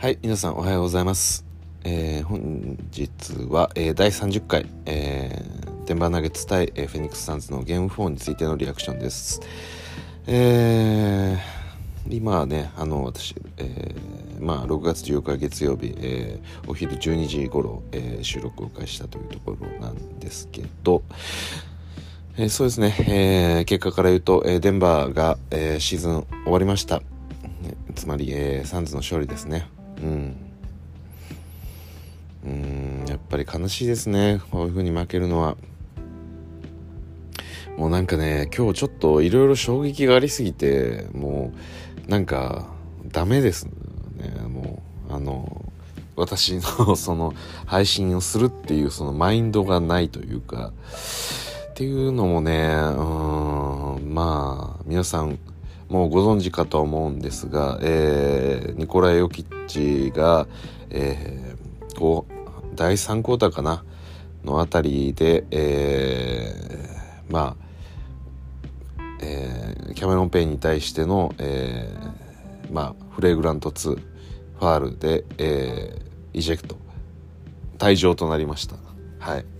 はい、皆さんおはようございます。えー本日は、えー第30回、えーデンバーナゲッツ対、えーフェニックスサンズのゲーム4についてのリアクションです。えー今ね、あの、私、えーまあ、6月14日月曜日、えーお昼12時頃、えー収録を開始したというところなんですけど、えーそうですね、えー結果から言うと、えーデンバーが、えーシーズン終わりました。ねつまり、えーサンズの勝利ですね。うん。うん、やっぱり悲しいですね。こういう風に負けるのは。もうなんかね、今日ちょっといろいろ衝撃がありすぎて、もう、なんか、ダメですね。もう、あの、私の その配信をするっていうそのマインドがないというか、っていうのもね、うん、まあ、皆さん、もうご存知かと思うんですが、えー、ニコライ・ヨキッチが、えー、こう、第3クォーターかな、のあたりで、えー、まあ、えーキャメロン・ペインに対しての、えーまあ、フレグラント2ファールで、えーイジェクト退場となりました。はい。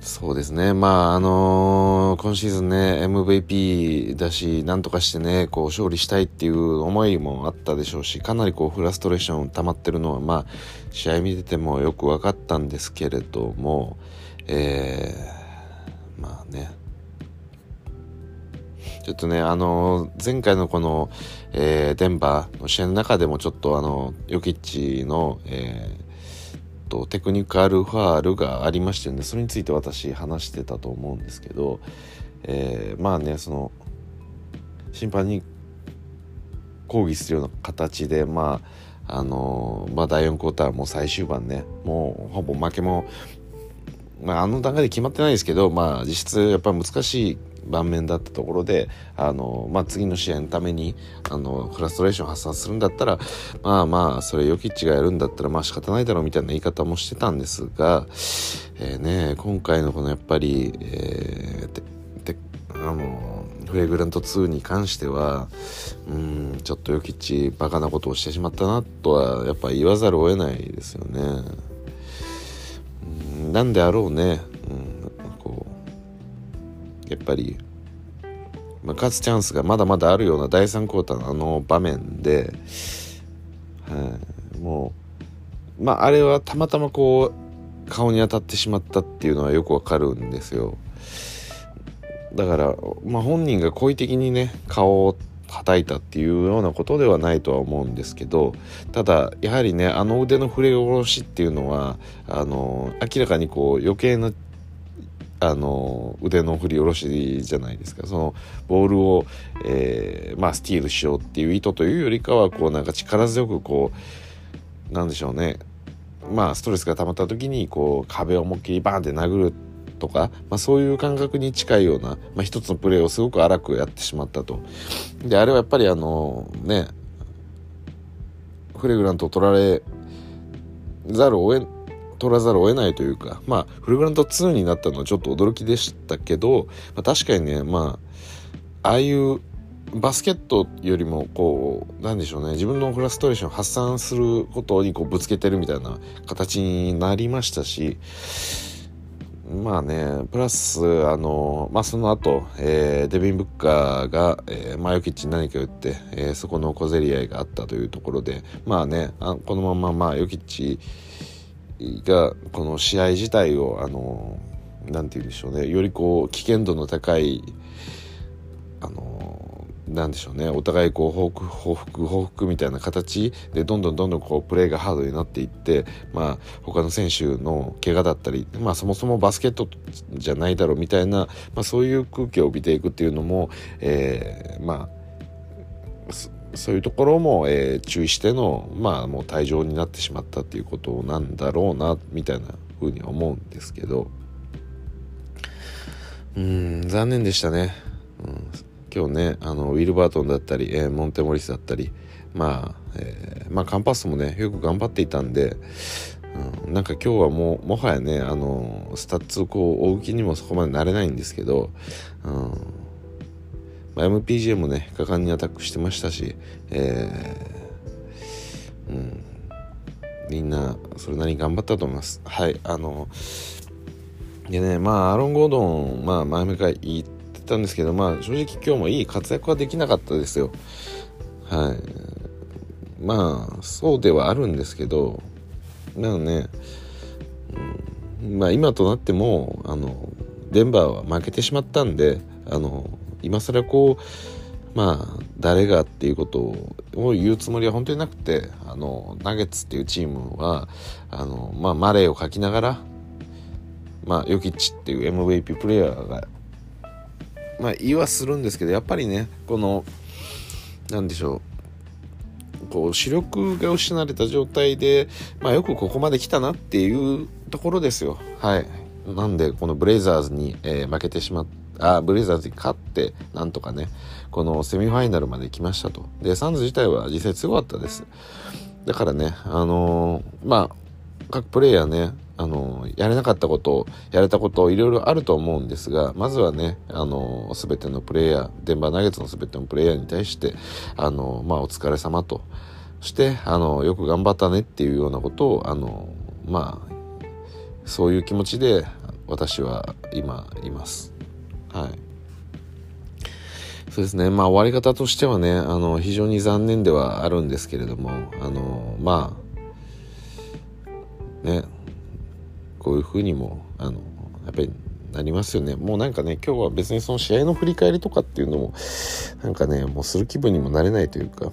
そうですね。まああのー今シーズンね MVP だしなんとかしてねこう勝利したいっていう思いもあったでしょうしかなりこうフラストレーション溜まってるのはまあ試合見ててもよく分かったんですけれどもえーまあね。ちょっとね、あの前回のこの、えーデンバーの試合の中でもちょっとあの、ヨキッチの、えーと、テクニカルファールがありましたよね。それについて私話してたと思うんですけど、えーまあね、その、審判に抗議するような形で、まあ、あのまあ、第4クォーターもう最終盤ね、もうほぼ負けも、まあ、あの段階で決まってないですけど、まあ、実質やっぱ難しい盤面だったところで、あの、まあ、次の試合のために、あの、フラストレーション発散するんだったら、まあまあ、それヨキッチがやるんだったら、まあ仕方ないだろうみたいな言い方もしてたんですが、えーね、今回のこのやっぱり、えーててあの、フレグラント2に関しては、うん、ちょっとヨキッチバカなことをしてしまったなとは、やっぱ言わざるを得ないですよね。なんであろうね、やっぱり、まあ、勝つチャンスがまだまだあるような第3クォーターのあの場面で、はい、もうまああれはたまたまこう顔に当たってしまったっていうのはよくわかるんですよ。だから、まあ、本人が好意的にね顔を叩いたっていうようなことではないとは思うんですけどただやはりねあの腕の振り下ろしっていうのはあの明らかにこう余計なあの腕の振り下ろしじゃないですかそのボールを、えーまあ、スティールしようっていう意図というよりかはこうなんか力強くこうなんでしょうねまあストレスが溜まった時にこう壁を思いっきりバーンって殴るとか、まあ、そういう感覚に近いような、まあ、一つのプレーをすごく荒くやってしまったと。であれはやっぱりあのねフレグラントを取られざるを得取らざるを得ないというかまあフレグラント2になったのはちょっと驚きでしたけど、まあ、確かにねまあああいうバスケットよりもこうなんでしょうね自分のフラストレーションを発散することにこうぶつけてるみたいな形になりましたしまあね、プラス、あの、まあその後、えーデビン・ブッカーが、えーマヨキッチに何か言って、えーそこの小競り合いがあったというところで、まあね、あこのまま、まあ、ヨキッチが、この試合自体を、あの、なんて言うんでしょうね、よりこう、危険度の高い、あのなんでしょうね。お互いこう報復報復報復みたいな形でどんどんどんどんこうプレーがハードになっていって、まあ、他の選手の怪我だったり、まあ、そもそもバスケットじゃないだろうみたいな、まあ、そういう空気を帯びていくっていうのも、えーまあそういうところも、えー注意しての、まあ、もう退場になってしまったっていうことなんだろうなみたいなふうに思うんですけどうん残念でしたね。うん今日ねあのウィル・バートンだったり、えーモンテモリスだったりまあ、えーまあカンパスもねよく頑張っていたんで、うん、なんか今日はもうもはやねあのスタッツをこう追う気にもそこまでなれないんですけど、うんまあ、MPJ もね果敢にアタックしてましたし、えー、うん。みんなそれなりに頑張ったと思います。はいあのでねまあアーロン・ゴードンまあ前々から言ってたんですけどまあ正直今日もいい活躍はできなかったですよ。はい。まあそうではあるんですけどなのね、うん、まあ今となってもあのデンバーは負けてしまったんであの今更こうまあ誰がっていうことを言うつもりは本当になくてあのナゲッツっていうチームはあの、まあ、マレーを書きながら、まあ、ヨキッチっていう MVP プレイヤーが、まあ、言いはするんですけどやっぱりねこのなんでしょうこう視力が失われた状態で、まあ、よくここまで来たなっていうところですよ。はいなんでこのブレイザーズに、えー、負けてしまっあブレイザーズに勝ってなんとかねこのセミファイナルまで来ましたと。でサンズ自体は実際強かったです。だからねあのー、まあ各プレイヤーねあのー、やれなかったことやれたこといろいろあると思うんですがまずはねあのー、全てのプレイヤーデンバーナゲッツの全てのプレイヤーに対してあのまあお疲れ様と。してあのよく頑張ったねっていうようなことをあのまあそういう気持ちで私は今います。はいそうですねまあ終わり方としてはねあの非常に残念ではあるんですけれどもあのまあねこういうふうにもあのやっぱりなりますよねもうなんかね今日は別にその試合の振り返りとかっていうのもなんかねもうする気分にもなれないというか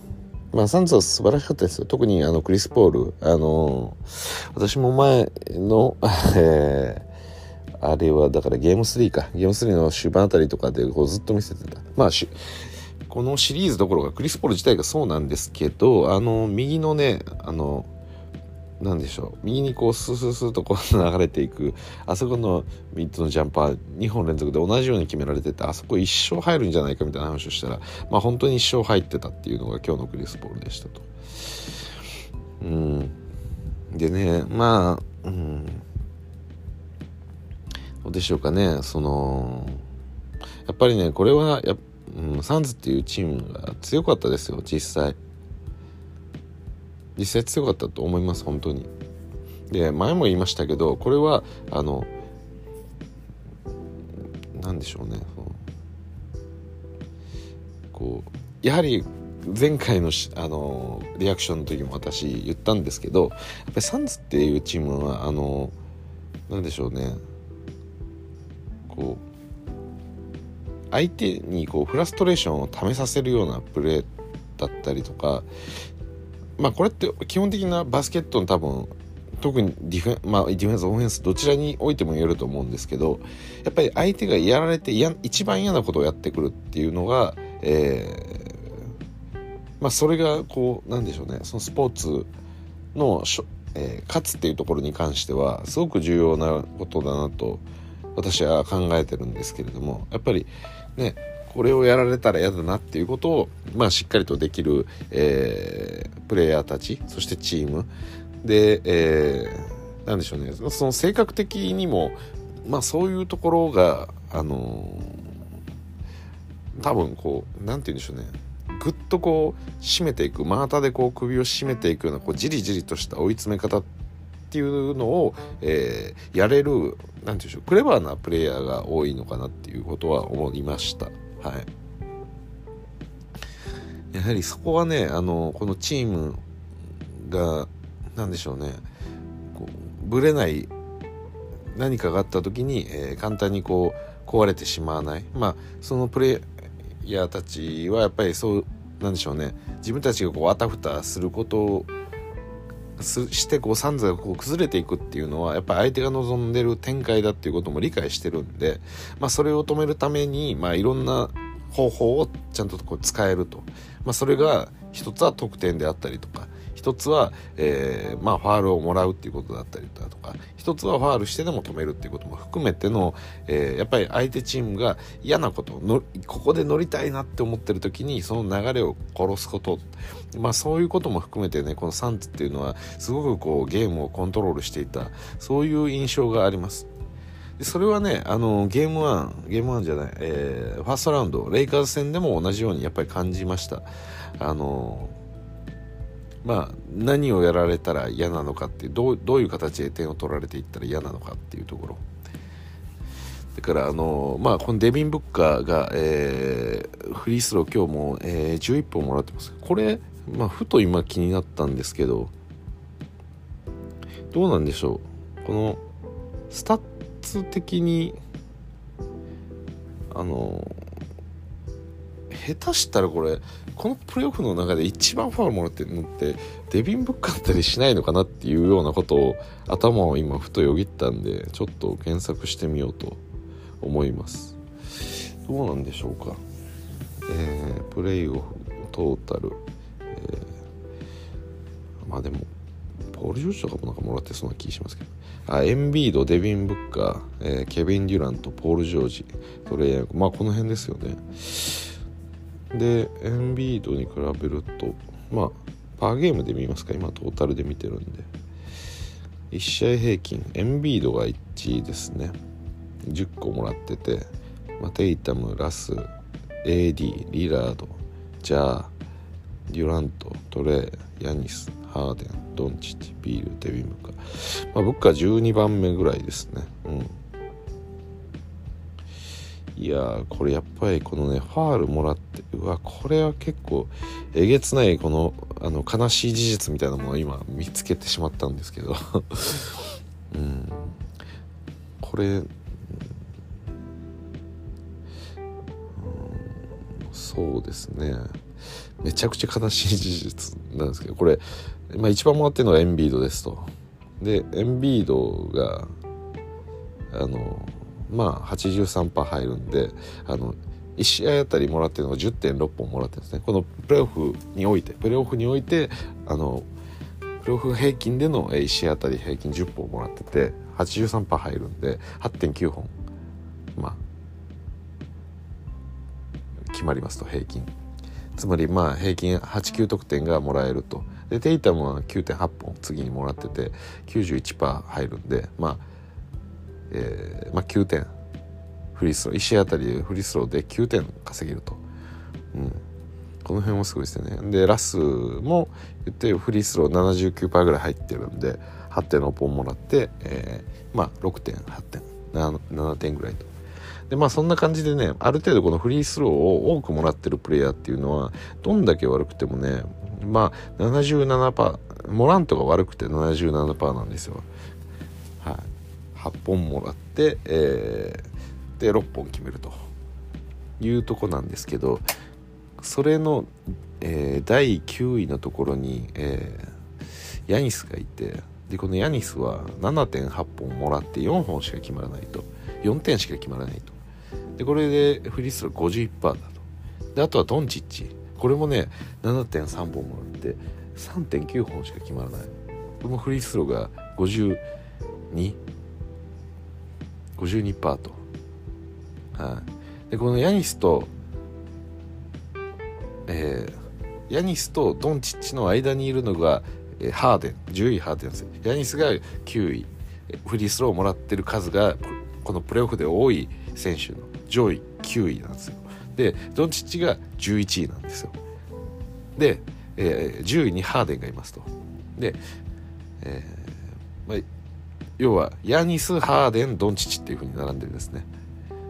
まあ、サンズは素晴らしかったですよ。特にあのクリス・ポール。あのー、私も前の、あれはだからゲーム3か。ゲーム3の終盤あたりとかでこうずっと見せてた。まあこのシリーズどころかクリス・ポール自体がそうなんですけど、あの、右のね、あの、なんでしょう右にこうスースースーとこう流れていくあそこの3つのジャンパー2本連続で同じように決められててあそこ一生入るんじゃないかみたいな話をしたらまあ本当に一生入ってたっていうのが今日のクリス・ポールでしたと。うんでねまあうんでしょうかね。そのやっぱりねこれはや、うん、サンズっていうチームが強かったですよ実際。実際強かったと思います本当に。で前も言いましたけどこれはあの何でしょうねこうやはり前回のあのリアクションの時も私言ったんですけどやっぱりサンズっていうチームはあの何でしょうね。こう相手にこうフラストレーションを試させるようなプレーだったりとかまあこれって基本的なバスケットの多分特にディフェン,、まあ、ディフェンスオフェンスどちらにおいても言えると思うんですけどやっぱり相手がやられてや一番嫌なことをやってくるっていうのが、えー、まあそれがこうなんでしょうね。そのスポーツのしょ、えー、勝つっていうところに関してはすごく重要なことだなと私は考えてるんですけれどもやっぱりねこれをやられたら嫌だなっていうことを、まあ、しっかりとできる、えー、プレイヤーたちそしてチーム。で、えー、なんでしょうね。その性格的にも、まあ、そういうところが、あのー、多分こう何て言うんでしょうね。ぐっとこう締めていく真綿でこう首を締めていくようなこうじりじりとした追い詰め方っていうのを、えー、やれる何て言うんでしょうクレバーなプレイヤーが多いのかなっていうことは思いました。はいやはりそこはねあのこのチームが何でしょうねこうぶれない何かがあった時に、えー、簡単にこう壊れてしまわないまあそのプレイヤーたちはやっぱりそうなんでしょうね自分たちがこうあたふたすることしてこう三座がこう崩れていくっていうのはやっぱり相手が望んでる展開だっていうことも理解してるんで、まあ、それを止めるために、まあ、いろんな方法をちゃんとこう使えると、まあ、それが一つは得点であったりとか一つは、えー、まあ、ファールをもらうっていうことだったりだとか一つはファールしてでも止めるっていうことも含めての、えー、やっぱり相手チームが嫌なことのここで乗りたいなって思ってる時にその流れを殺すこと、まあ、そういうことも含めてねこのサンツっていうのはすごくこうゲームをコントロールしていたそういう印象があります。それはねあのゲーム1ゲーム1じゃない、えー、ファーストラウンドレイカーズ戦でも同じようにやっぱり感じましたあのまあ何をやられたら嫌なのかっていうどうどういう形で点を取られていったら嫌なのかっていうところ。だからあのまあこのデビン・ブッカーが、えー、フリースロー今日も、えー、11本もらってます。これまあふと今気になったんですけどどうなんでしょう？このスタッツ的にあの下手したらこれこのプレーオフの中で一番ファウルもらってるのってデビン・ブッカーったりしないのかなっていうようなことを頭を今ふとよぎったんでちょっと検索してみようと思います。どうなんでしょうか。えー、プレイオフトータル、えー、まあでもポール・ジョージとかもなんかもらってそうな気しますけど。あエンビードデビン・ブッカー、えー、ケビン・デュラントポール・ジョージトレイヤーまあこの辺ですよね。でエンビードに比べるとまあパーゲームで見ますか今トータルで見てるんで。1試合平均エンビードが1位ですね。10個もらってて、まあ、テイタムラス AD リラードジャーデュラントトレイヤニスハーデンドンチッチビールデビンブカまあブッカ12番目ぐらいですね。うん。いやこれやっぱりこのねファールもらってうわこれは結構えげつないこのあの悲しい事実みたいなものを今見つけてしまったんですけど。うん。これ、うん、そうですね。めちゃくちゃ悲しい事実なんですけどこれ、まあ、一番もらってるのはエンビードですと。でエンビードがあのまあ83%入るんであの1試合あたりもらってるのが10.6本もらってるんですね。このプレーオフにおいてプレーオフにおいてあのプレーオフ平均での1試合あたり平均10本もらってて83%入るんで8.9本まあ決まりますと平均。つまりまあ平均89得点がもらえると。でテイタムは9.8本次にもらってて91%入るんでまあえー、まあ、9点フリースロー1試合あたりフリースローで9点稼げると、うん、この辺もすごいですよね。でラスも言ってフリースロー79%ぐらい入ってるんで8点のポンもらって、えー、まあ6点8点 7, 7点ぐらいと。でまあそんな感じでねある程度このフリースローを多くもらってるプレイヤーっていうのはどんだけ悪くてもねまあ77%モラントが悪くて77%なんですよ。8本もらって、えー、で6本決めると。いうとこなんですけどそれの、えー、第9位のところに、えー、ヤニスがいてでこのヤニスは7.8本もらって4本しか決まらないと。4点しか決まらないと。でこれでフリースロー51%だと。であとはドンチッチ。これもね7.3本もらって3.9本しか決まらない。これもフリースローが52 52%と、はい、でこのヤニスと、えー、ヤニスとドンチッチの間にいるのが、えー、ハーデン10位ハーデンです。ヤニスが9位。フリースローをもらってる数がこのプレーオフで多い選手の上位9位なんですよ。でドンチッチが11位なんですよ。で、えー、10位にハーデンがいますと。で、えーまあ、要はヤニスハーデンドンチチっていう風に並んでるんですね。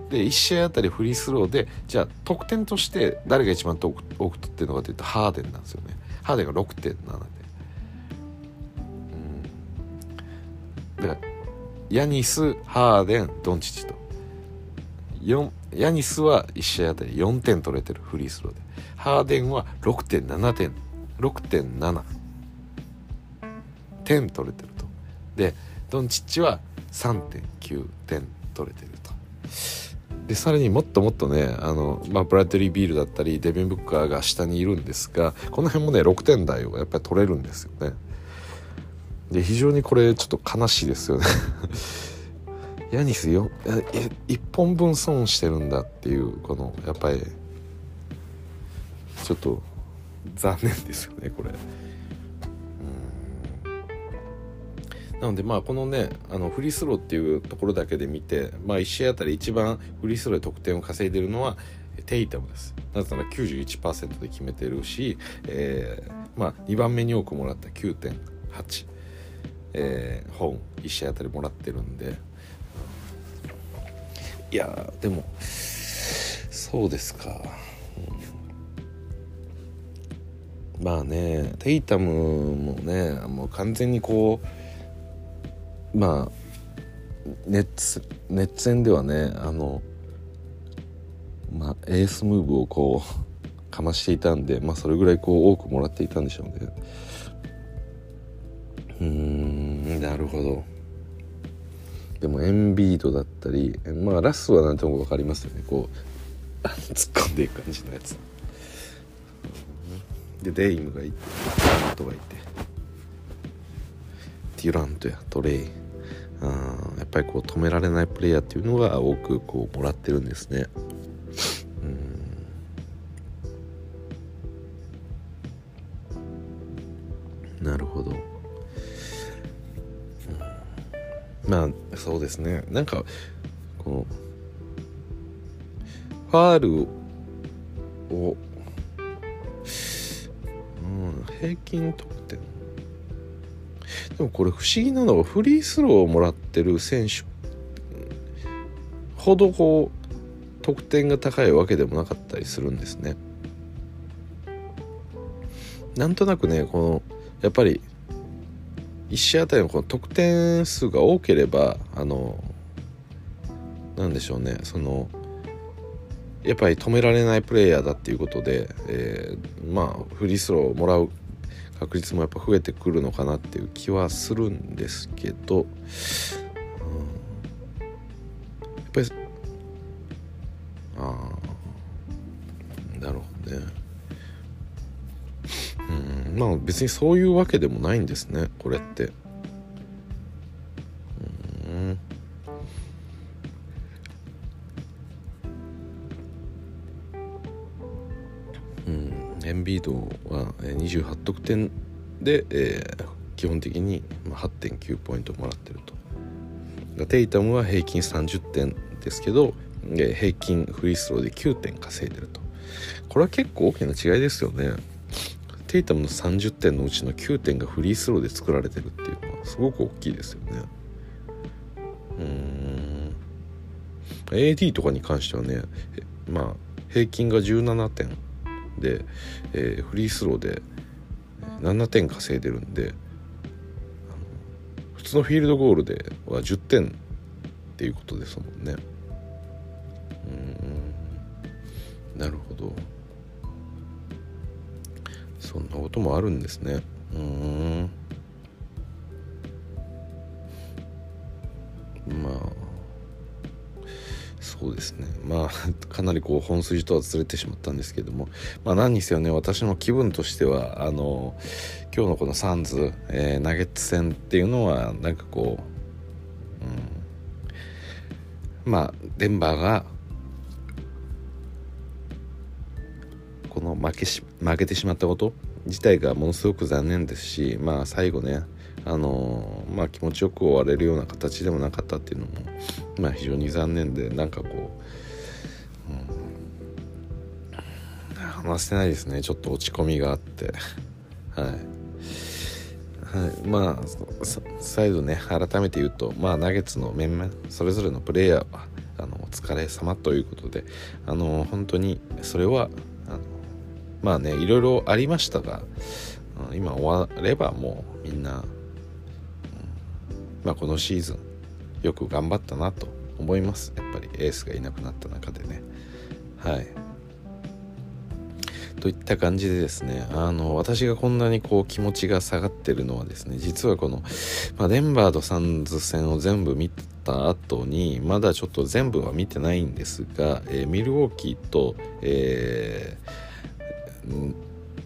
で1試合あたりフリースローでじゃあ得点として誰が一番多く取ってるのかというとハーデンなんですよね。ハーデンが6.7で。うん。だからヤニスハーデンドンチチと。ヤニスは1試合あたり4点取れてるフリースローで。ハーデンは6.7点6.7点取れてると。でドンチッチは3.9点取れてると。でさらにもっともっとねあの、まあ、ブラッドリー・ビールだったりデビン・ブッカーが下にいるんですがこの辺もね6点台をやっぱり取れるんですよね。で非常にこれちょっと悲しいですよね ヤニスよ1本分損してるんだっていうこのやっぱりちょっと残念ですよねこれ。なのでまあこのねあのフリースローっていうところだけで見て、まあ、1試合あたり一番フリースローで得点を稼いでるのは、テイタムです。なぜなら91%で決めてるし、えー、まあ、2番目に多くもらった9.8、えー、本1試合あたりもらってるんで。いやでもそうですか、まあねテイタムもねもう完全にこうまあ熱熱戦ではねあのまあエースムーブをこうかましていたんでまあそれぐらいこう多くもらっていたんでしょうね。うーんなるほど。でもエンビードだったりまあラスは何とも分かりますよね。こう 突っ込んでいく感じのやつ。でデイムがいてラントがいて。デュラントやトレイ。あやっぱりこう止められないプレイヤーっていうのが多くこうもらってるんですね。なるほど。まあそうですね。なんかこのファールを、うん、平均得でもこれ不思議なのはフリースローをもらってる選手ほどこう得点が高いわけでもなかったりするんですね。なんとなくねこのやっぱり1試合あたりのこの得点数が多ければあのなんでしょうねそのやっぱり止められないプレイヤーだっていうことで、えー、まあフリースローをもらう確率もやっぱ増えてくるのかなっていう気はするんですけど、うん、やっぱりああなるほどね。うんまあ別にそういうわけでもないんですねこれって。ビードは28得点で、えー、基本的に8.9ポイントもらってると。テイタムは平均30点ですけど平均フリースローで9点稼いでると。これは結構大きな違いですよね。テイタムの30点のうちの9点がフリースローで作られてるっていうのはすごく大きいですよね。うん。AD とかに関してはねまあ平均が17点で、えー、フリースローで7点稼いでるんで普通のフィールドゴールでは10点っていうことですもんね。うんなるほど。そんなこともあるんですね。うん。そうですね。まあ かなりこう本筋とはずれてしまったんですけども。まあ何にせよね。私の気分としてはあの今日のこのサンズ、えー、ナゲッツ戦っていうのはなんかこう、うん、まあデンバーがこの負けし負けてしまったこと自体がものすごく残念ですしまあ最後ねあのまあ気持ちよく終われるような形でもなかったっていうのもまあ非常に残念でなんかこう、うん、話せないですね。ちょっと落ち込みがあって。はい。はい、まあ再度ね改めて言うとまあナゲッツの面々それぞれのプレイヤーはあのお疲れ様ということであの本当にそれはあのまあねいろいろありましたが今終わればもうみんな、まあこのシーズンよく頑張ったなと思います。やっぱりエースがいなくなった中でね。はい。といった感じでですねあの私がこんなにこう気持ちが下がってるのはですね実はこの、まあ、デンバーとサンズ戦を全部見た後にまだちょっと全部は見てないんですが、えー、ミルウォーキーと、えー、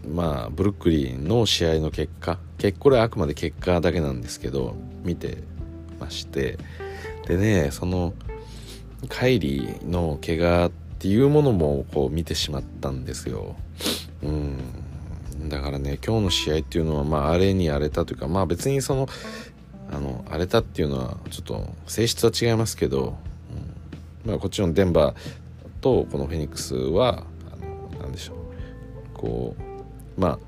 まあブルックリンの試合の結果結これはあくまで結果だけなんですけど見てまして。でねそのカイリーの怪我っていうものもこう見てしまったんですよ。うん。だからね今日の試合っていうのはまあ荒れに荒れたというかまあ別にそのあの荒れたっていうのはちょっと性質は違いますけど、うん、まあこっちのデンバーとこのフェニックスはあのなんでしょう。こうまあ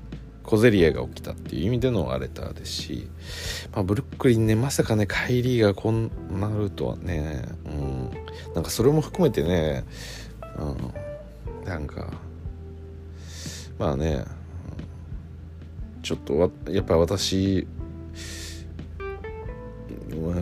小競り合いが起きたっていう意味でのアレターですし、まあ、ブルックリンねまさかねカイリーがこんなるとはね、うん、なんかそれも含めてね、うん、なんかまあねちょっとやっぱ私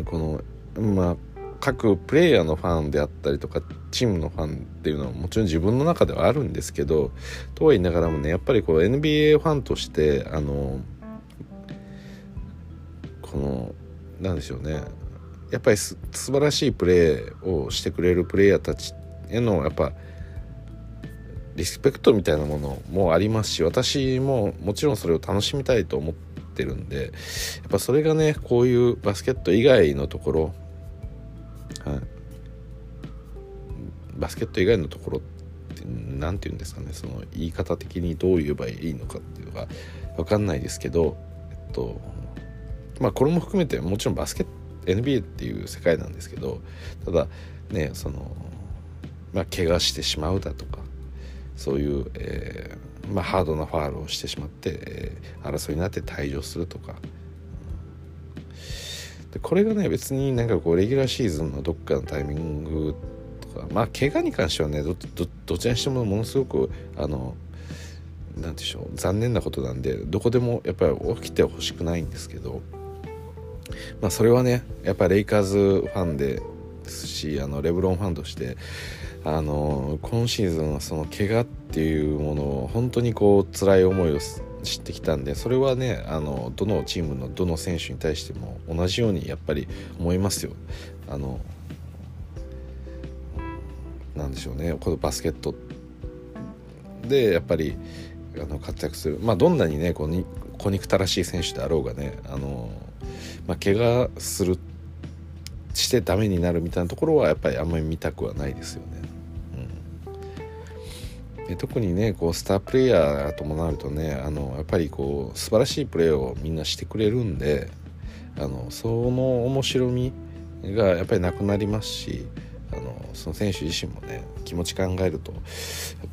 このまあ各プレイヤーのファンであったりとかチームのファンっていうのはもちろん自分の中ではあるんですけどとは言いながらもねやっぱりこう NBA ファンとしてあのこのなんでしょうね。やっぱりす素晴らしいプレーをしてくれるプレイヤーたちへのやっぱリスペクトみたいなものもありますし私ももちろんそれを楽しみたいと思ってるんでやっぱそれがねこういうバスケット以外のところ、はい、バスケット以外のところって何て言うんですかねその言い方的にどう言えばいいのかっていうのが分かんないですけどえっとまあこれも含めてもちろんバスケット NBA っていう世界なんですけどただねそのまあ怪我してしまうだとかそういう、えー、まあ、ハードなファールをしてしまって、えー、争いになって退場するとか、でこれがね別になんかこうレギュラーシーズンのどっかのタイミングかまあ怪我に関してはねどどちらにしてもものすごくあの何でしょう残念なことなんでどこでもやっぱり起きてほしくないんですけどまあそれはねやっぱレイカーズファンですしあのレブロンファンとしてあの今シーズンはその怪我っていうものを本当にこう辛い思いを知ってきたんでそれはねあのどのチームのどの選手に対しても同じようにやっぱり思いますよ。あのなんでしょうね。このバスケット。でやっぱりあの活躍する。まあどんなにねこに小憎たらしい選手であろうがねあの、まあ、怪我するしてダメになるみたいなところはやっぱりあんまり見たくはないですよね。で特にねこうスタープレイヤーともなるとねあのやっぱりこう素晴らしいプレーをみんなしてくれるんであのその面白みがやっぱりなくなりますしあのその選手自身もね気持ち考えるとやっ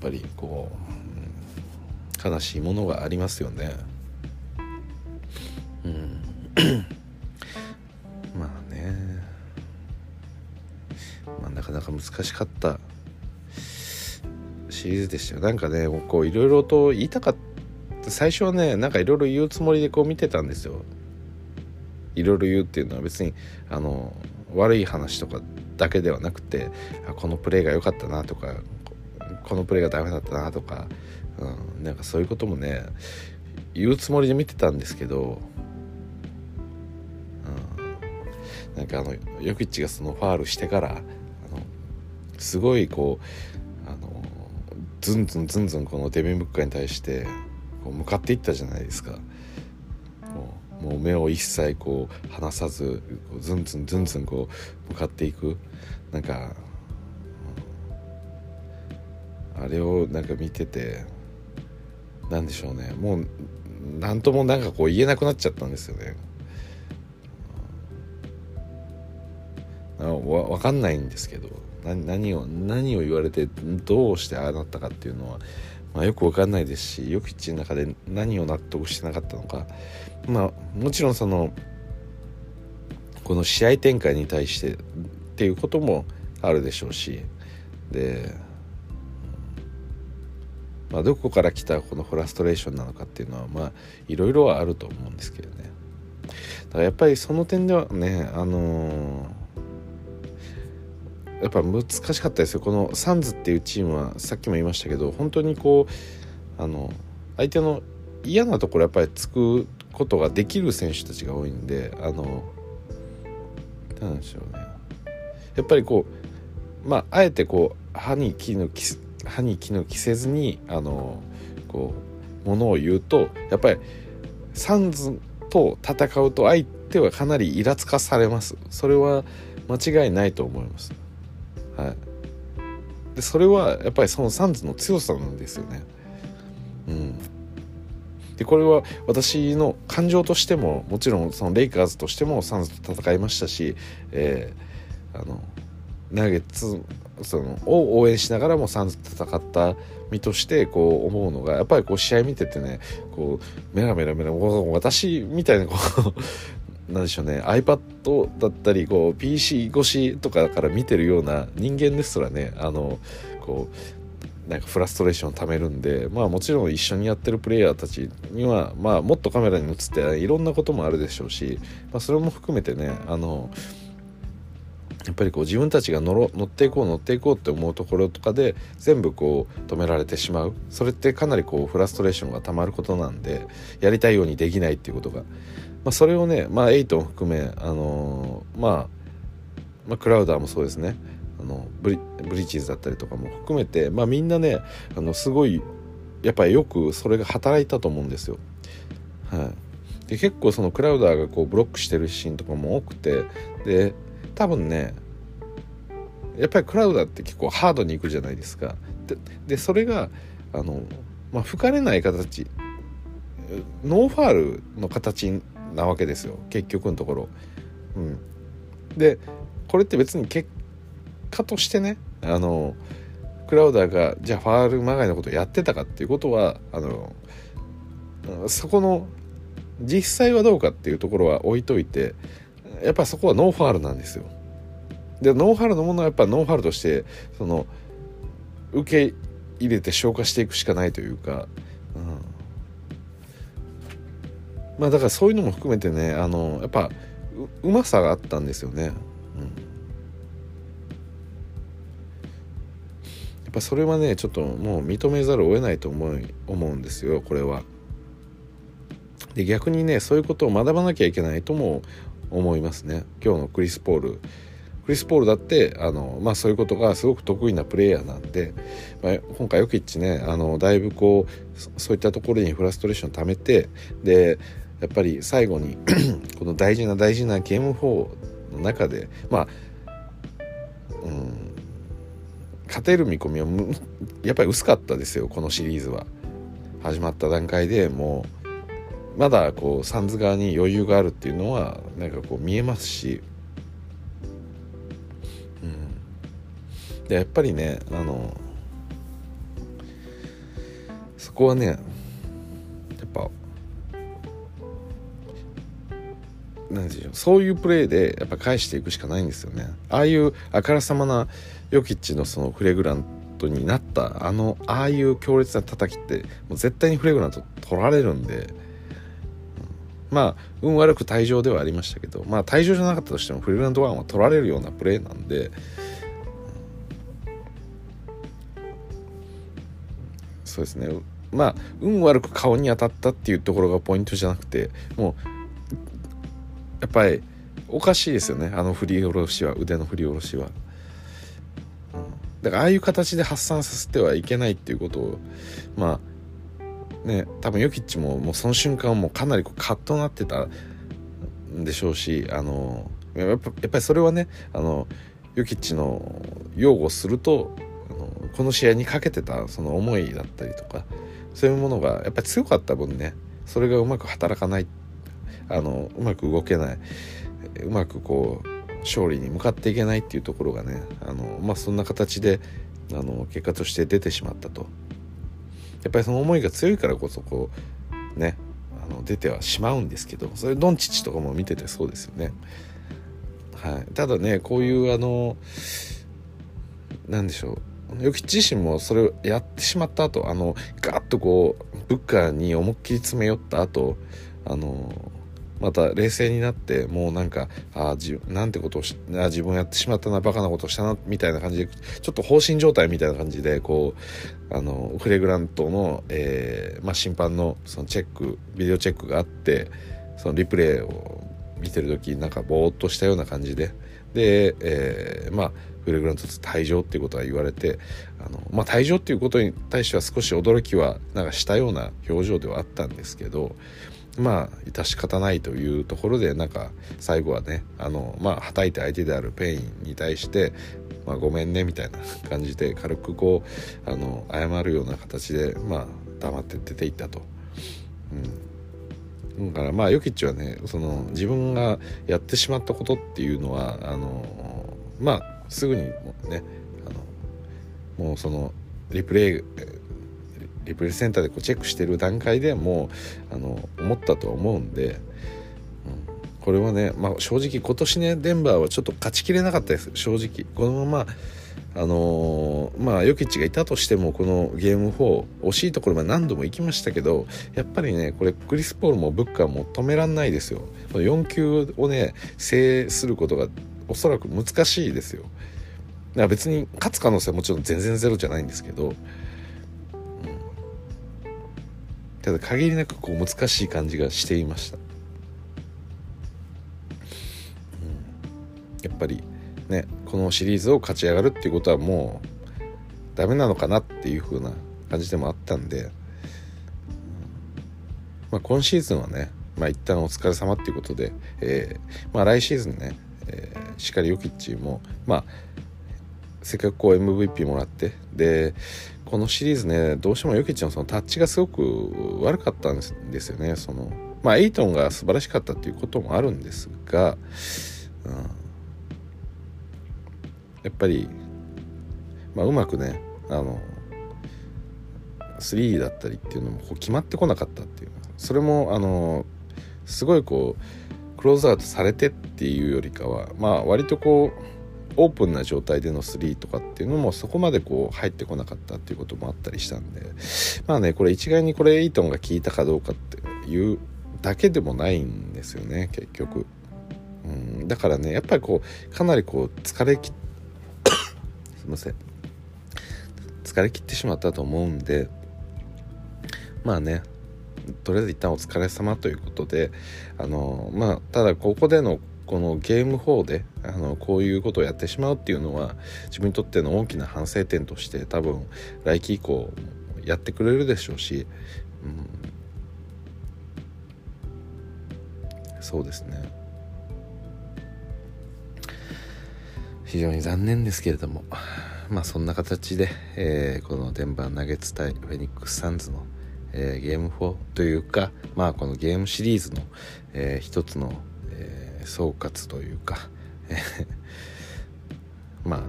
ぱりこう、うん、悲しいものがありますよね。うん。まあね。まあなかなか難しかったシリーズでしたよ。なんかねこういろいろと言いたかった。最初はねなんかいろいろ言うつもりでこう見てたんですよ。いろいろ言うっていうのは別にあの悪い話とかだけではなくてこのプレーが良かったなとかこのプレーがダメだったなとか、うん、なんかそういうこともね言うつもりで見てたんですけど、うん、なんかあのヨキッチがそのファールしてからあのすごいこうあのずんずんずんずんこのデビン・ブッカーに対してこう向かっていったじゃないですか。もう目を一切こう離さずずんずんずんずんこう向かっていく。なんか、あれをなんか見ててなんでしょうね。もう何ともなんかこう言えなくなっちゃったんですよね。わ分かんないんですけど何を何を言われてどうしてああなったかっていうのは、まあ、よく分かんないですしヨキッチの中で何を納得してなかったのか。まあもちろんそのこの試合展開に対してっていうこともあるでしょうしで、まあ、どこから来たこのフラストレーションなのかっていうのはまあいろいろはあると思うんですけどね。だからやっぱりその点ではねあのー、やっぱ難しかったですよ。このサンズっていうチームはさっきも言いましたけど本当にこうあの相手の嫌なところやっぱりつくことができる選手たちが多いんであのなんでしょうね。やっぱりこうまああえてこう歯に衣歯に衣着せずにあのこうものを言うとやっぱりサンズと戦うと相手はかなりイラつかされます。それは間違いないと思います。でそれはやっぱりそのサンズの強さなんですよね。うん。でこれは私の感情としてももちろんそのレイカーズとしてもサンズと戦いましたし、えー、あのナゲッツそのを応援しながらもサンズと戦った身としてこう思うのがやっぱりこう試合見ててねこうメラメラメラ私みたいなこうなんでしょうね。iPad だったりこう PC 越しとかから見てるような人間ですらねあのこうなんかフラストレーションをためるんでまあもちろん一緒にやってるプレイヤーたちにはまあもっとカメラに映っていろんなこともあるでしょうし、まあ、それも含めてねあのやっぱりこう自分たちが乗ろ乗っていこう乗っていこうって思うところとかで全部こう止められてしまう。それってかなりこうフラストレーションがたまることなんでやりたいようにできないっていうことが、まあ、それをねまあエイトも含めあのー、まあ、まあクラウダーもそうですねあのブリブリッジズだったりとかも含めて、まあ、みんなねあのすごいやっぱりよくそれが働いたと思うんですよ。はい、で結構そのクラウダーがこうブロックしてるシーンとかも多くてで多分ねやっぱりクラウダーって結構ハードにいくじゃないですか。ででそれがあの、まあ、吹かれない形ノーファールの形なわけですよ結局のところ。うん、でこれって別に結果としてねあのクラウダーがじゃあファールまがいのことをやってたかっていうことはあのそこの実際はどうかっていうところは置いといてやっぱそこはノーファールなんですよ。でノーファールのものはやっぱノーファールとしてその受け入れて消化していくしかないというか、まあだからそういうのも含めてねあのやっぱうまさがあったんですよね。うん、やっぱそれはねちょっともう認めざるを得ないと思う思うんですよこれは。で逆にねそういうことを学ばなきゃいけないとも思いますね今日のクリス・ポールクリス・ポールだってあの、まあ、そういうことがすごく得意なプレイヤーなんで、まあ、今回ヨキッチねあのだいぶこうそういったところにフラストレーションを溜めてでやっぱり最後に この大事な大事なゲーム4の中でまあうん勝てる見込みは やっぱり薄かったですよこのシリーズは。始まった段階でもうまだこうサンズ側に余裕があるっていうのはなんかこう見えますし、うん、でやっぱりねあのそこはねなんでしょうそういうプレーでやっぱ返していくしかないんですよね。ああいうあからさまなヨキッチのそのフレグラントになったあのああいう強烈な叩きってもう絶対にフレグラント取られるんでまあ運悪く退場ではありましたけどまあ退場じゃなかったとしてもフリーランドワンは取られるようなプレーなんでそうですね。まあ運悪く顔に当たったっていうところがポイントじゃなくてもうやっぱりおかしいですよねあの振り下ろしは腕の振り下ろしは。だからああいう形で発散させてはいけないっていうことをまあね多分ヨキッチももうその瞬間もかなりこうカッとなってたんでしょうしあのやっぱやっぱりそれはねあのヨキッチの擁護するとあのこの試合にかけてたその思いだったりとかそういうものがやっぱり強かった分ねそれがうまく働かないってあのうまく動けない。うまくこう勝利に向かっていけないっていうところがねあの、まあ、そんな形であの結果として出てしまったと。やっぱりその思いが強いからこそこうねあの出てはしまうんですけどそれドンチッチとかも見ててそうですよね。はい、ただねこういうあの何でしょう。ヨキ自身もそれをやってしまった後あのガッとこうブッカーに思いっきり詰め寄った後あのまた冷静になってもうなんかあじなんてことをしあ自分やってしまったなバカなことをしたなみたいな感じでちょっと放心状態みたいな感じでこうあのフレグラントの、えーまあ、審判のそのチェックビデオチェックがあってそのリプレイを見てる時なんかぼーっとしたような感じでで、えー、まあフレグラント退場っていうことは言われてあの、まあ、退場っていうことに対しては少し驚きはなんかしたような表情ではあったんですけどまあ致し方ないというところでなんか最後はねあのまあはたいて相手であるペインに対して、まあ、ごめんねみたいな感じで軽くこうあの謝るような形でまあ黙って出ていったと。うん、だからまあヨキッチはねその自分がやってしまったことっていうのはあのまあすぐにもねあのもうそのリプレイリプレイセンターでこうチェックしてる段階でもうあの思ったと思うんで、うん、これはね、まあ、正直今年ねデンバーはちょっと勝ちきれなかったです正直。このままあのー、まあヨキッチがいたとしてもこのゲーム4惜しいところまで何度も行きましたけどやっぱりねこれクリス・ポールもブッカーも止めらんないですよ。4球をね制することがおそらく難しいですよ。だから別に勝つ可能性はもちろん全然ゼロじゃないんですけど、ただ限りなくこう難しい感じがしていました、うん、やっぱりねこのシリーズを勝ち上がるっていうことはもうダメなのかなっていう風な感じでもあったんで、まあ、今シーズンはね、まあ、一旦お疲れ様っていうことで、えー、まあ、来シーズンね、えー、しっかりヨキッチもまあせっかくこう MVP もらってでこのシリーズねどうしてもヨキッチのそのタッチがすごく悪かったんですよね。そのまあエイトンが素晴らしかったっていうこともあるんですが、うん。やっぱり、まあ、うまくねあの3だったりっていうのもこう決まってこなかったっていう。それもあのすごいこうクローズアウトされてっていうよりかはまあ割とこうオープンな状態での3とかっていうのもそこまでこう入ってこなかったっていうこともあったりしたんでまあねこれ一概にこれイートンが効いたかどうかっていうだけでもないんですよね結局。うん、だからねやっぱりこうかなりこう疲れき すいません疲れ切ってしまったと思うんでまあねとりあえず一旦お疲れ様ということであのまあただここでのこのゲーム4であのこういうことをやってしまうっていうのは自分にとっての大きな反省点として多分来季以降やってくれるでしょうし、うん、そうですね。非常に残念ですけれどもまあそんな形で、えー、このデンバーナゲッツ対フェニックス・サンズの、えー、ゲーム4というかまあこのゲームシリーズの、えー、一つの、総括というか。まあ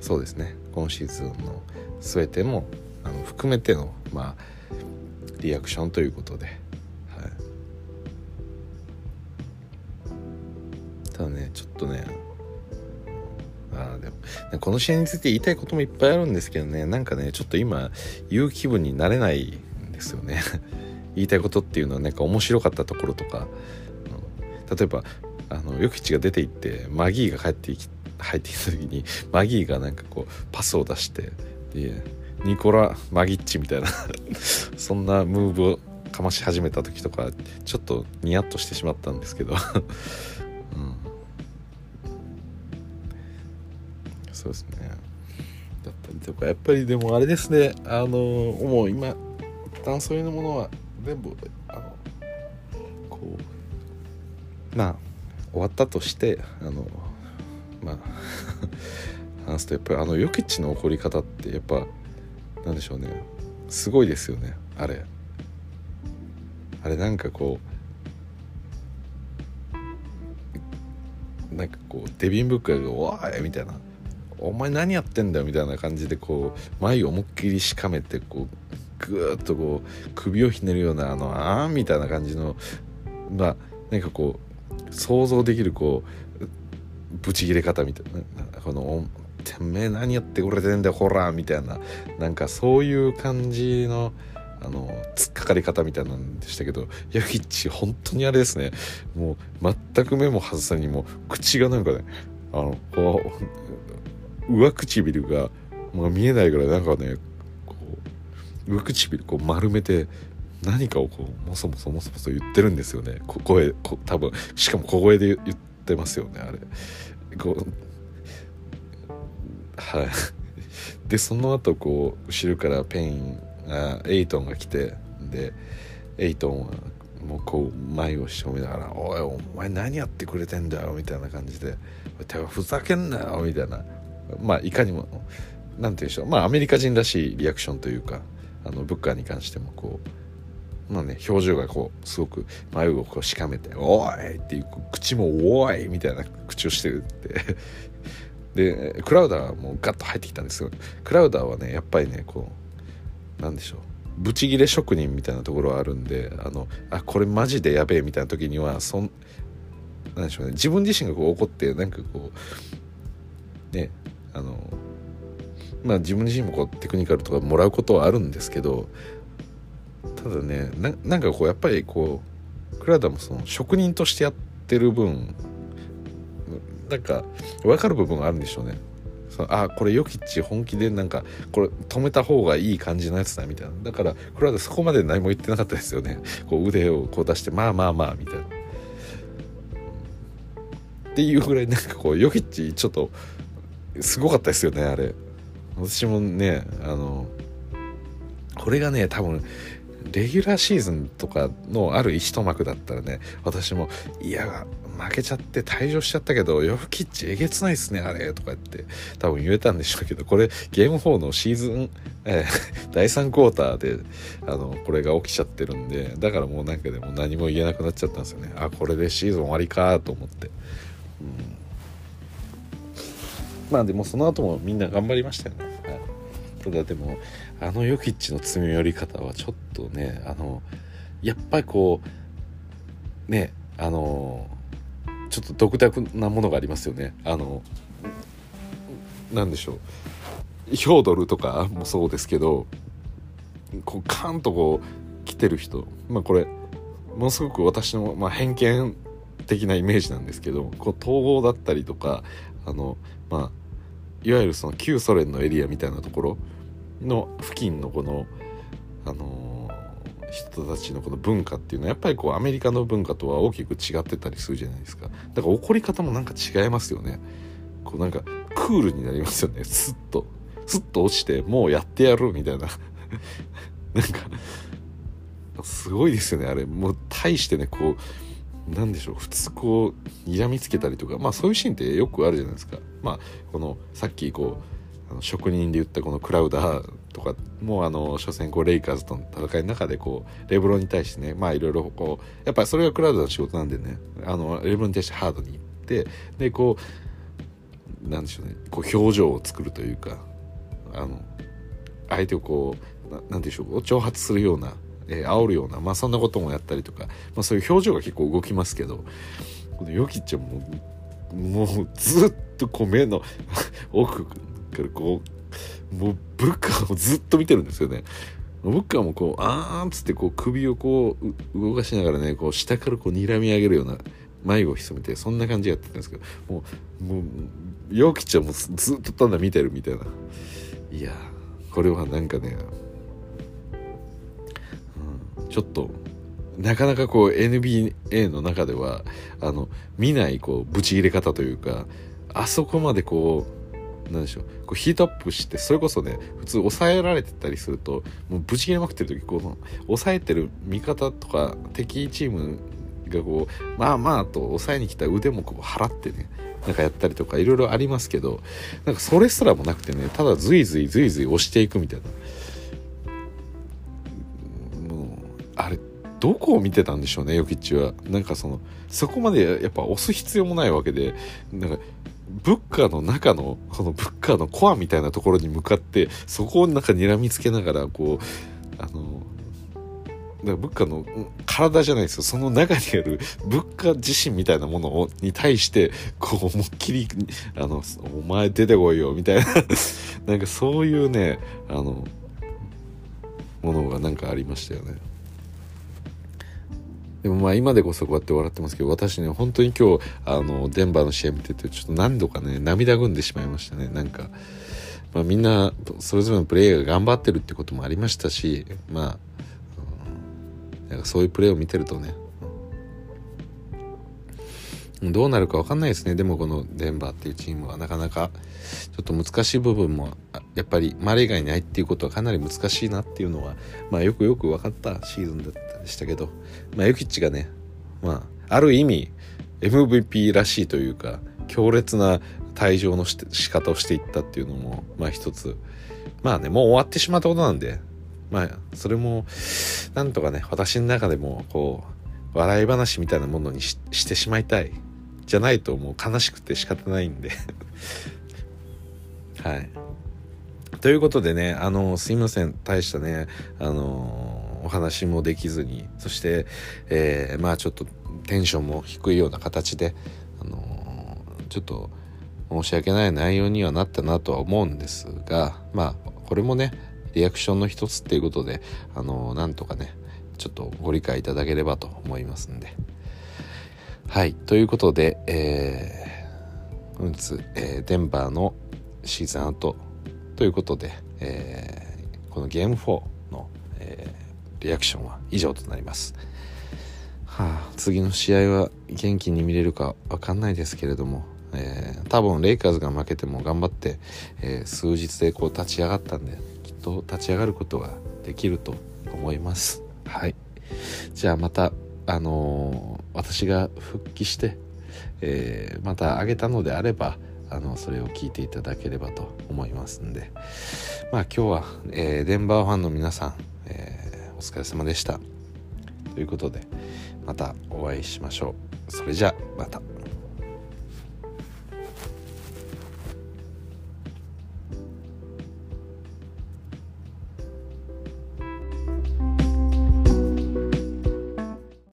そうですね。今シーズンの全てもあの含めてのまあリアクションということで、はい、ただねちょっとねあでもこの試合について言いたいこともいっぱいあるんですけどねなんかねちょっと今言う気分になれないんですよね。言いたいことっていうのはなんか面白かったところとか、うん、例えばあのヨキチが出て行ってマギーが帰ってき入ってきた時にマギーがなんかこうパスを出してでニコラ・マギッチみたいな そんなムーブをかまし始めた時とかちょっとニヤッとしてしまったんですけど。そうですね。だったりとかやっぱりでもあれですね。あのもう今一旦そういうものは全部あのこうまあ終わったとしてあのまあ話すとやっぱりあのヨキッチの怒り方ってやっぱなんでしょうね。すごいですよね。あれ。あれなんかこうなんかこうデビン・ブッカーが「おい!」みたいな。お前何やってんだよみたいな感じでこう眉を思いっきりしかめてこうぐーっとこう首をひねるようなあのあーんみたいな感じのまあなんかこう想像できるこうブチギレ方みたいなこの「てめえ何やってくれてんだよほら」みたいななんかそういう感じのあの突っかかり方みたいなんでしたけどヤギッチ本当にあれですね。もう全く目も外さにも口がなんかねあのこう上唇が、まあ、見えないぐらいなんかねこう上唇こう丸めて何かをこうもそもそもそもそ言ってるんですよね声こ多分しかも小声で言ってますよねあれこうはいでその後こう後ろからペインあエイトンが来てでエイトンはもうこう前をしとめながら「おいお前何やってくれてんだよ」みたいな感じで「ふざけんなよ」みたいなまあいかにも何て言うんでしょうまあアメリカ人らしいリアクションというかあのブッカーに関してもこうまあね表情がこうすごく眉をこうしかめて「おい!」っていう口も「おい!」みたいな口をしてるって でクラウダーはもうガッと入ってきたんですよクラウダーはねやっぱりねこうなんでしょうブチギレ職人みたいなところはあるんであのあこれマジでやべえみたいな時にはそんなんでしょうね自分自身がこう怒ってなんかこうねあのまあ自分自身もこうテクニカルとかもらうことはあるんですけどただねなんかこうやっぱりこうクラダもその職人としてやってる分なんか分かる部分があるんでしょうね。そのあこれヨキッチ本気でなんかこれ止めた方がいい感じのやつだみたいな。だからクラウドそこまで何も言ってなかったですよね。こう腕をこう出してまあまあまあみたいな。っていうぐらいなんかこうヨキッチちょっとすごかったですよねあれ。私もねあのこれがね多分レギュラーシーズンとかのある一幕だったらね私もいや負けちゃって退場しちゃったけどヨフキッチえげつないっすねあれとか言って多分言えたんでしょうけどこれゲーム4のシーズン、えー、第3クォーターであのこれが起きちゃってるんでだからもうなんかでも何も言えなくなっちゃったんですよね。あこれでシーズン終わりかと思って、うん、まあでもその後もみんな頑張りましたよね、ただでもあのヨキッチの積み寄り方はちょっとねあのやっぱりこうねあのちょっと独特なものがありますよね。あの何でしょう。ヒョードルとかもそうですけどこうカーンとこう来てる人まあこれものすごく私の、まあ、偏見的なイメージなんですけどこう統合だったりとかあのまあいわゆるその旧ソ連のエリアみたいなところの付近のこのあの人たちのこの文化っていうのはやっぱりこうアメリカの文化とは大きく違ってたりするじゃないですか。だから怒り方もなんか違いますよね。こうなんかクールになりますよね。スッと。スッと落ちてもうやってやるみたいな。なんかすごいですよねあれ。もう大してねこうなんでしょう普通こう睨みつけたりとかまあそういうシーンってよくあるじゃないですか。まあこのさっきこうあの職人で言ったこのクラウダーとかもあの初戦こうレイカーズとの戦いの中でこうレブロンに対してねまあいろいろこうやっぱりそれがクラウドの仕事なんでねあのレブロンに対してハードにいってでこうなんでしょうねこう表情を作るというかあの相手をこう何て言うんでしょう挑発するような、えー、煽るようなまあそんなこともやったりとか、まあ、そういう表情が結構動きますけどこのヨキッチはももうずっとこう目の 奥からこうもうブッカーをずっと見てるんですよね。ブッカーもこう、あーんつってこう首をこう動かしながらね、こう下からこう睨み上げるような迷子を潜めて、そんな感じやってたんですけど、もう、もう、陽吉ちゃんもずっとただ見てるみたいな。いやこれはなんかね、ちょっと、なかなかこう NBA の中では、あの、見ないこう、ブチ入れ方というか、あそこまでこう、なんでしょうこうヒートアップしてそれこそね普通抑えられてたりするともうぶち切れまくってる時この抑えてる味方とか敵チームがこうまあまあと抑えに来た腕もこう払ってねなんかやったりとかいろいろありますけどなんかそれすらもなくてねただズイズイズイズイ押していくみたいな。あれどこを見てたんでしょうねヨキッチは。なんかそのそこまでやっぱ押す必要もないわけでなんかブッカーの中のこのブッカーのコアみたいなところに向かってそこをなんか睨みつけながらこうあのだからブッカの体じゃないですよ。その中にあるブッカ自身みたいなものをに対してこう思いっきりあの「お前出てこいよ」みたいな。なんかそういうねあのものがなんかありましたよね。でもまあ今でこそこうやって笑ってますけど私ね本当に今日あのデンバーの試合見ててちょっと何度かね涙ぐんでしまいましたね。なんか、まあ、みんなそれぞれのプレーが頑張ってるってこともありましたしまあ、なんかそういうプレーを見てるとねどうなるか分かんないですね。でもこのデンバーっていうチームはなかなかちょっと難しい部分もやっぱりマレー外にないっていうことはかなり難しいなっていうのはまあよくよく分かったシーズンだったでしたけどまあヨキッチがねまあある意味 MVP らしいというか強烈な退場の仕方をしていったっていうのもまあ一つ。まあねもう終わってしまったことなんでまあそれもなんとかね私の中でもこう笑い話みたいなものにしてしまいたい。じゃないともう悲しくて仕方ないんで。はい。ということでねあのすいません。大したねあのお話もできずにそして、えー、まあちょっとテンションも低いような形であのちょっと申し訳ない内容にはなったなとは思うんですがまあこれもねリアクションの一つっていうことであのなんとかねちょっとご理解いただければと思いますんで。はいということでえー、本日、えー、デンバーのシーズンアウトということで、えー、このゲーム4の、えー、リアクションは以上となります。はあ次の試合は元気に見れるか分かんないですけれどもえー、多分レイカーズが負けても頑張って、えー、数日でこう立ち上がったんできっと立ち上がることができると思います。はい。じゃあまたあのー、私が復帰して、えまた上げたのであればあのそれを聞いていただければと思いますんで。まあ今日は、えデンバーファンの皆さん、疲れ様でしたということでまたお会いしましょうそれじゃあまた。